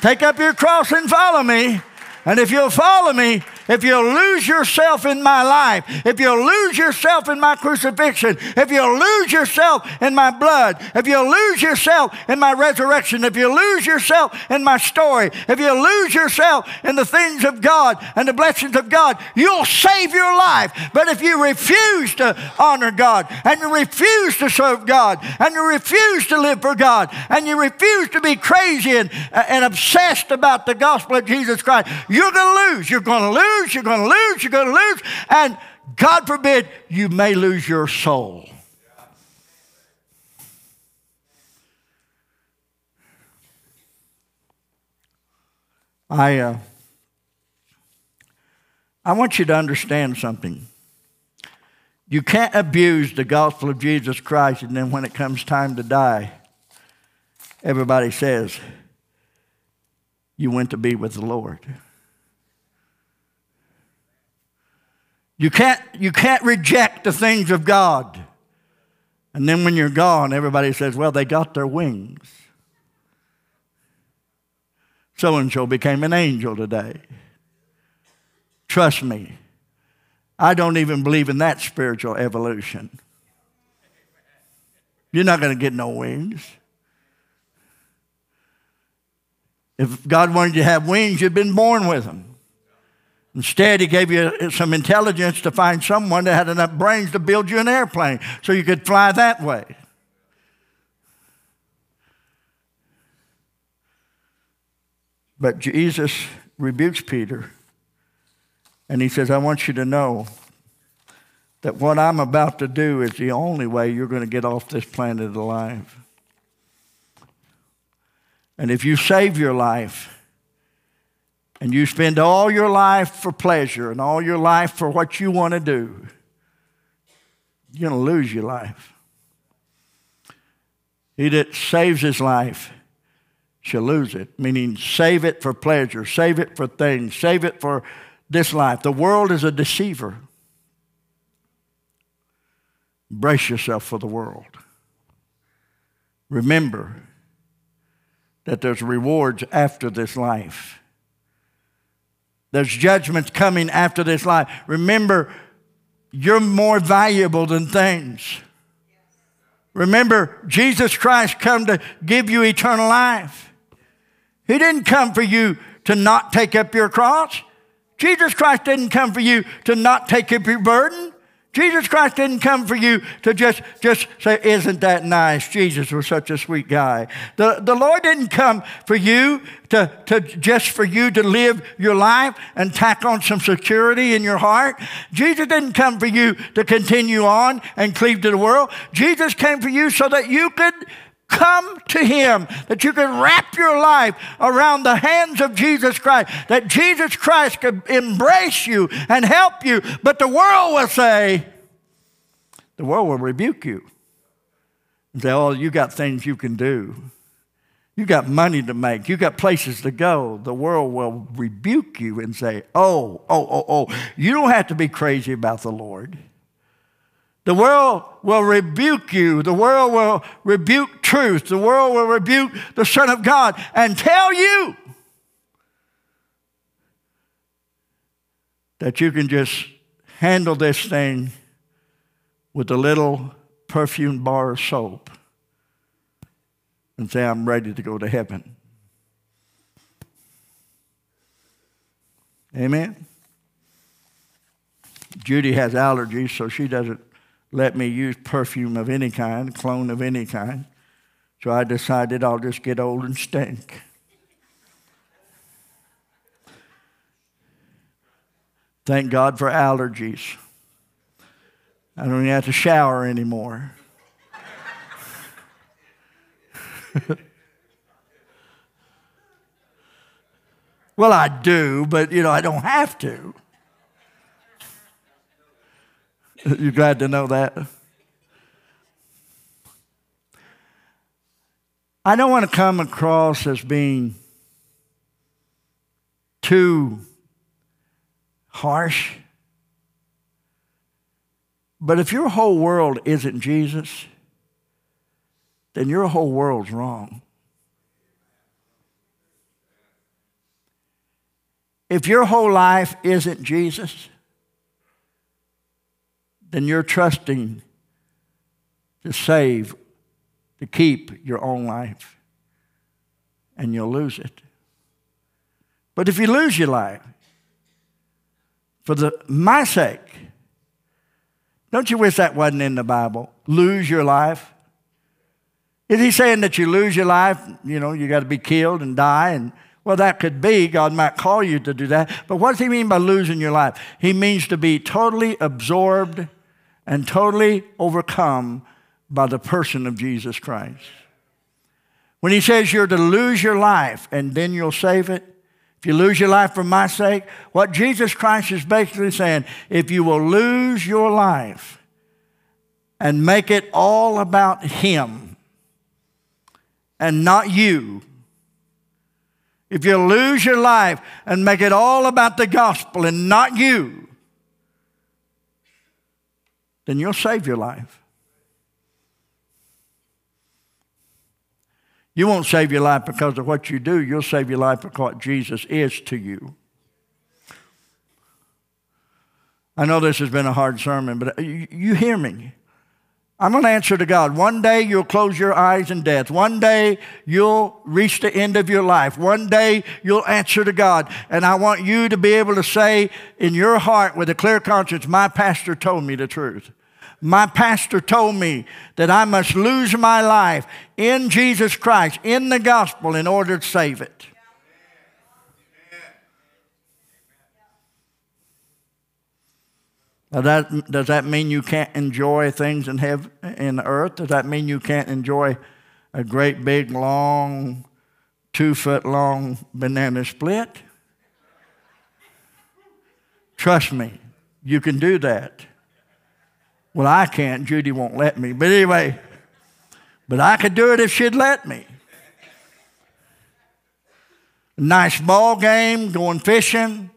take up your cross and follow me. And if you'll follow me, if you'll lose yourself in my life, if you'll lose yourself in my crucifixion, if you'll lose yourself in my blood, if you'll lose yourself in my resurrection, if you lose yourself in my story, if you lose yourself in the things of God and the blessings of God, you'll save your life. But if you refuse to honor God and you refuse to serve God and you refuse to live for God and you refuse to be crazy and, uh, and obsessed about the gospel of Jesus Christ, you're going to lose. You're going to lose. You're going to lose. You're going to lose. And God forbid, you may lose your soul. I, uh, I want you to understand something. You can't abuse the gospel of Jesus Christ, and then when it comes time to die, everybody says, You went to be with the Lord. You can't, you can't reject the things of God. And then when you're gone, everybody says, Well, they got their wings. So and so became an angel today. Trust me, I don't even believe in that spiritual evolution. You're not going to get no wings. If God wanted you to have wings, you'd been born with them. Instead, He gave you some intelligence to find someone that had enough brains to build you an airplane so you could fly that way. But Jesus rebukes Peter and he says, I want you to know that what I'm about to do is the only way you're going to get off this planet alive. And if you save your life and you spend all your life for pleasure and all your life for what you want to do, you're going to lose your life. He that saves his life shall lose it, meaning save it for pleasure, save it for things, save it for this life. The world is a deceiver. Brace yourself for the world. Remember that there's rewards after this life. There's judgments coming after this life. Remember, you're more valuable than things. Remember, Jesus Christ come to give you eternal life. He didn't come for you to not take up your cross. Jesus Christ didn't come for you to not take up your burden. Jesus Christ didn't come for you to just, just say, Isn't that nice? Jesus was such a sweet guy. The, the Lord didn't come for you to, to just for you to live your life and tack on some security in your heart. Jesus didn't come for you to continue on and cleave to the world. Jesus came for you so that you could come to Him, that you can wrap your life around the hands of Jesus Christ, that Jesus Christ could embrace you and help you. But the world will say, the world will rebuke you and say, Oh, you got things you can do. You got money to make. You got places to go. The world will rebuke you and say, Oh, oh, oh, oh, you don't have to be crazy about the Lord. The world will rebuke you. The world will rebuke truth. The world will rebuke the Son of God and tell you that you can just handle this thing with a little perfume bar of soap and say, I'm ready to go to heaven. Amen. Judy has allergies, so she doesn't let me use perfume of any kind, clone of any kind. So I decided I'll just get old and stink. Thank God for allergies. I don't even have to shower anymore. <laughs> well, I do, but you know, I don't have to. <laughs> you glad to know that? I don't want to come across as being too harsh. But if your whole world isn't Jesus, then your whole world's wrong. if your whole life isn't Jesus, then you're trusting to save, to keep your own life, and you'll lose it. But if you lose your life for the, my sake, don't you wish that wasn't in the Bible? Lose your life. Is he saying that you lose your life? You know, you got to be killed and die and well, that could be. God might call you to do that. But what does he mean by losing your life? He means to be totally absorbed and totally overcome by the person of Jesus Christ. When he says you're to lose your life and then you'll save it, if you lose your life for my sake, what Jesus Christ is basically saying, if you will lose your life and make it all about him and not you, if you lose your life and make it all about the gospel and not you, then you'll save your life. You won't save your life because of what you do, you'll save your life because what Jesus is to you. I know this has been a hard sermon, but you hear me. I'm going to answer to God. One day you'll close your eyes in death. One day you'll reach the end of your life. One day you'll answer to God. And I want you to be able to say in your heart with a clear conscience, My pastor told me the truth. My pastor told me that I must lose my life in Jesus Christ, in the gospel, in order to save it. Now that, does that mean you can't enjoy things in heaven, in earth? Does that mean you can't enjoy a great big long, two foot long banana split? Trust me, you can do that. Well, I can't. Judy won't let me. But anyway, but I could do it if she'd let me. Nice ball game, going fishing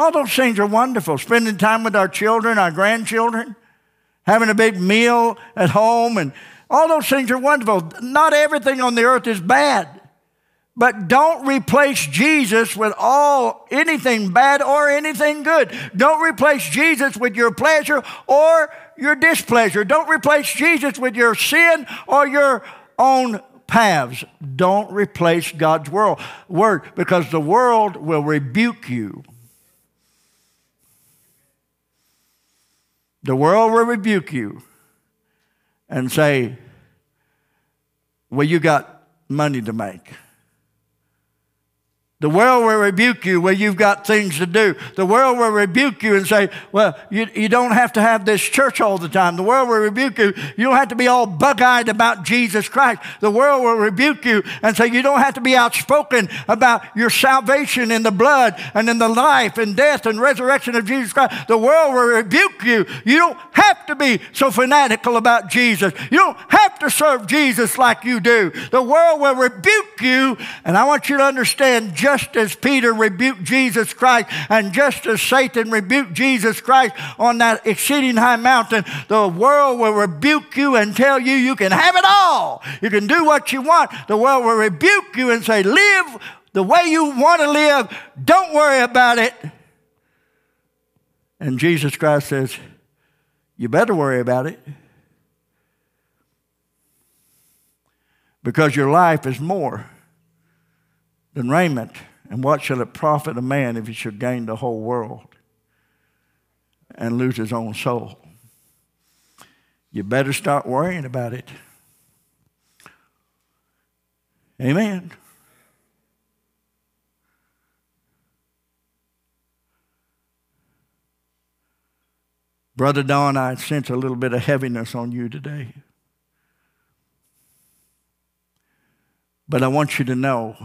all those things are wonderful. Spending time with our children, our grandchildren, having a big meal at home, and all those things are wonderful. Not everything on the earth is bad. But don't replace Jesus with all anything bad or anything good. Don't replace Jesus with your pleasure or your displeasure. Don't replace Jesus with your sin or your own paths. Don't replace God's world, word because the world will rebuke you The world will rebuke you and say, Well, you got money to make. The world will rebuke you where you've got things to do. The world will rebuke you and say, well, you, you don't have to have this church all the time. The world will rebuke you. You don't have to be all bug eyed about Jesus Christ. The world will rebuke you and say, you don't have to be outspoken about your salvation in the blood and in the life and death and resurrection of Jesus Christ. The world will rebuke you. You don't have to be so fanatical about Jesus. You don't have to serve Jesus like you do. The world will rebuke you. And I want you to understand, just as Peter rebuked Jesus Christ and just as Satan rebuked Jesus Christ on that exceeding high mountain, the world will rebuke you and tell you you can have it all. You can do what you want. The world will rebuke you and say, live the way you want to live. Don't worry about it. And Jesus Christ says, you better worry about it. Because your life is more than raiment. And what shall it profit a man if he should gain the whole world and lose his own soul? You better start worrying about it. Amen. Brother Don, I sense a little bit of heaviness on you today. But I want you to know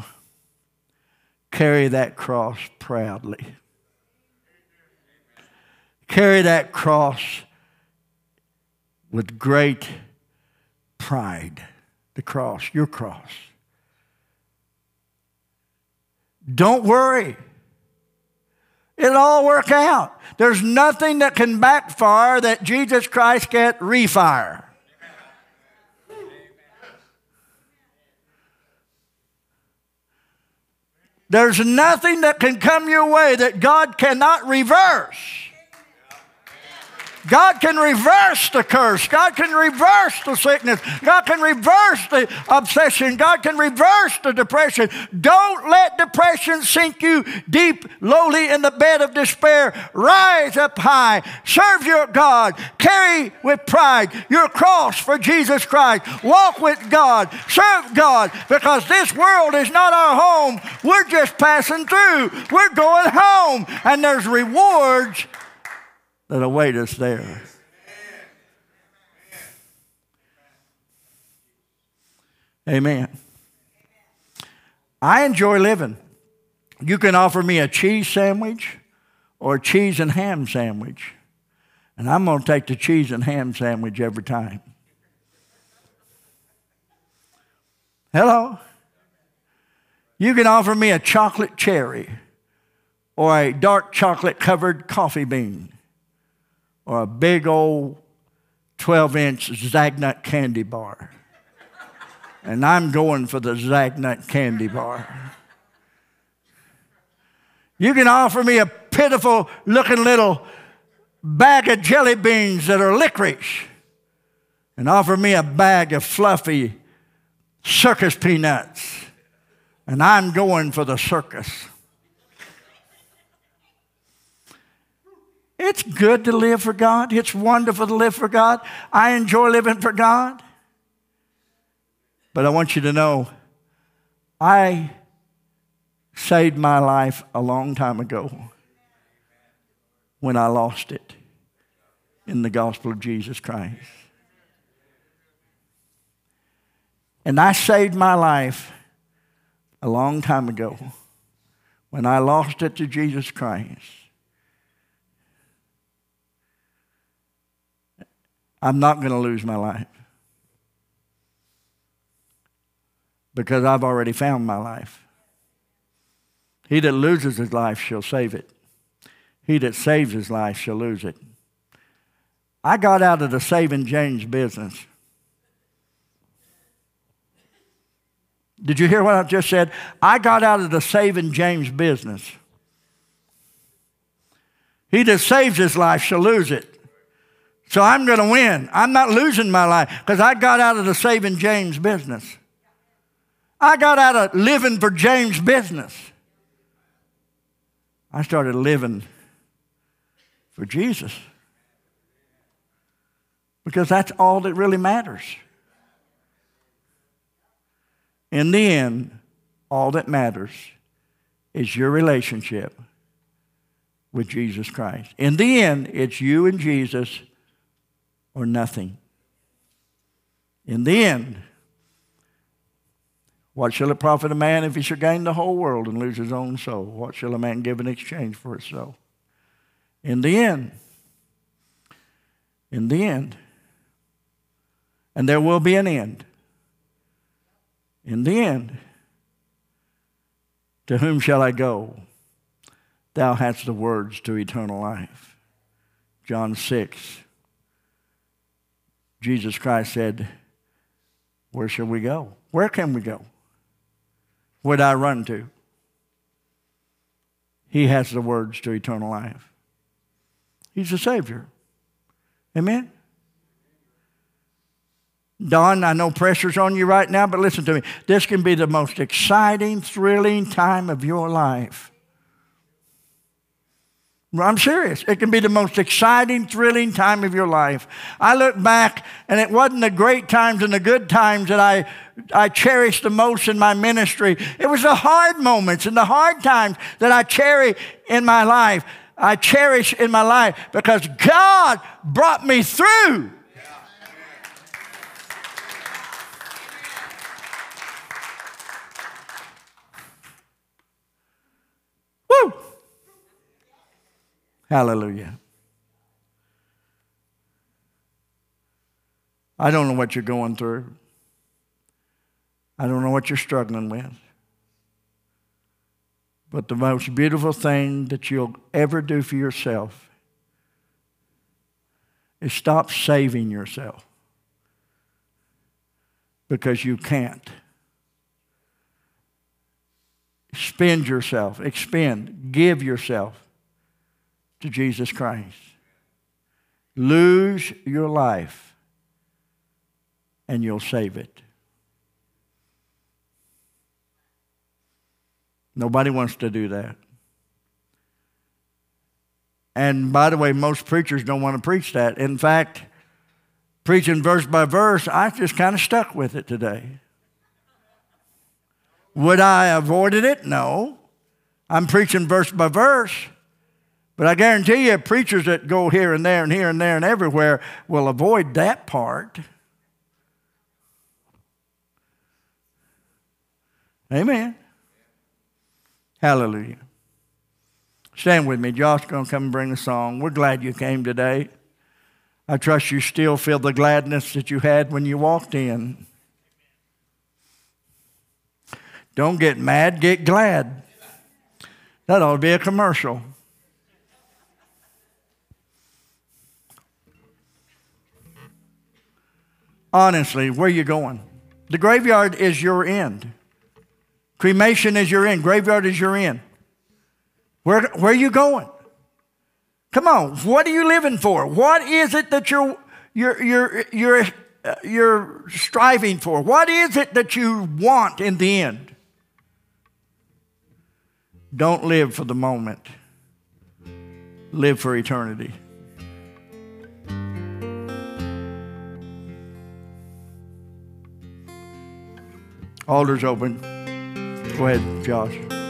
carry that cross proudly. Carry that cross with great pride. The cross, your cross. Don't worry. It'll all work out. There's nothing that can backfire that Jesus Christ can't refire. There's nothing that can come your way that God cannot reverse. God can reverse the curse. God can reverse the sickness. God can reverse the obsession. God can reverse the depression. Don't let depression sink you deep, lowly in the bed of despair. Rise up high. Serve your God. Carry with pride your cross for Jesus Christ. Walk with God. Serve God because this world is not our home. We're just passing through. We're going home. And there's rewards that await us there. Amen. I enjoy living. You can offer me a cheese sandwich or a cheese and ham sandwich, and I'm going to take the cheese and ham sandwich every time. Hello? You can offer me a chocolate cherry or a dark chocolate covered coffee bean or a big old 12 inch Zagnut candy bar. And I'm going for the Zagnut candy bar. You can offer me a pitiful looking little bag of jelly beans that are licorice and offer me a bag of fluffy circus peanuts. And I'm going for the circus. It's good to live for God. It's wonderful to live for God. I enjoy living for God. But I want you to know I saved my life a long time ago when I lost it in the gospel of Jesus Christ. And I saved my life a long time ago when I lost it to Jesus Christ. I'm not going to lose my life because I've already found my life. He that loses his life shall save it. He that saves his life shall lose it. I got out of the saving James business. Did you hear what I just said? I got out of the saving James business. He that saves his life shall lose it. So I'm going to win. I'm not losing my life because I got out of the saving James business. I got out of living for James' business. I started living for Jesus because that's all that really matters. In the end, all that matters is your relationship with Jesus Christ. In the end, it's you and Jesus or nothing. In the end, what shall it profit a man if he shall gain the whole world and lose his own soul? What shall a man give in exchange for his soul? In the end, in the end, and there will be an end. In the end, to whom shall I go? Thou hast the words to eternal life. John 6, Jesus Christ said, Where shall we go? Where can we go? Where'd I run to? He has the words to eternal life. He's the Savior. Amen? Don, I know pressure's on you right now, but listen to me. This can be the most exciting, thrilling time of your life. I'm serious. It can be the most exciting, thrilling time of your life. I look back, and it wasn't the great times and the good times that I, I cherished the most in my ministry. It was the hard moments and the hard times that I cherish in my life. I cherish in my life because God brought me through. Woo! Hallelujah. I don't know what you're going through. I don't know what you're struggling with. But the most beautiful thing that you'll ever do for yourself is stop saving yourself because you can't. spend yourself, expend, give yourself to Jesus Christ. Lose your life and you'll save it. Nobody wants to do that. And by the way, most preachers don't want to preach that. In fact, preaching verse by verse, I just kind of stuck with it today. Would I have avoided it? No. I'm preaching verse by verse. But I guarantee you, preachers that go here and there and here and there and everywhere will avoid that part. Amen. Hallelujah. Stand with me. Josh's going to come and bring a song. We're glad you came today. I trust you still feel the gladness that you had when you walked in. Don't get mad, get glad. That ought to be a commercial. Honestly, where are you going? The graveyard is your end. Cremation is your end. Graveyard is your end. Where, where are you going? Come on, what are you living for? What is it that you're, you're, you're, you're, uh, you're striving for? What is it that you want in the end? Don't live for the moment, live for eternity. Altar's open. Go ahead, Josh.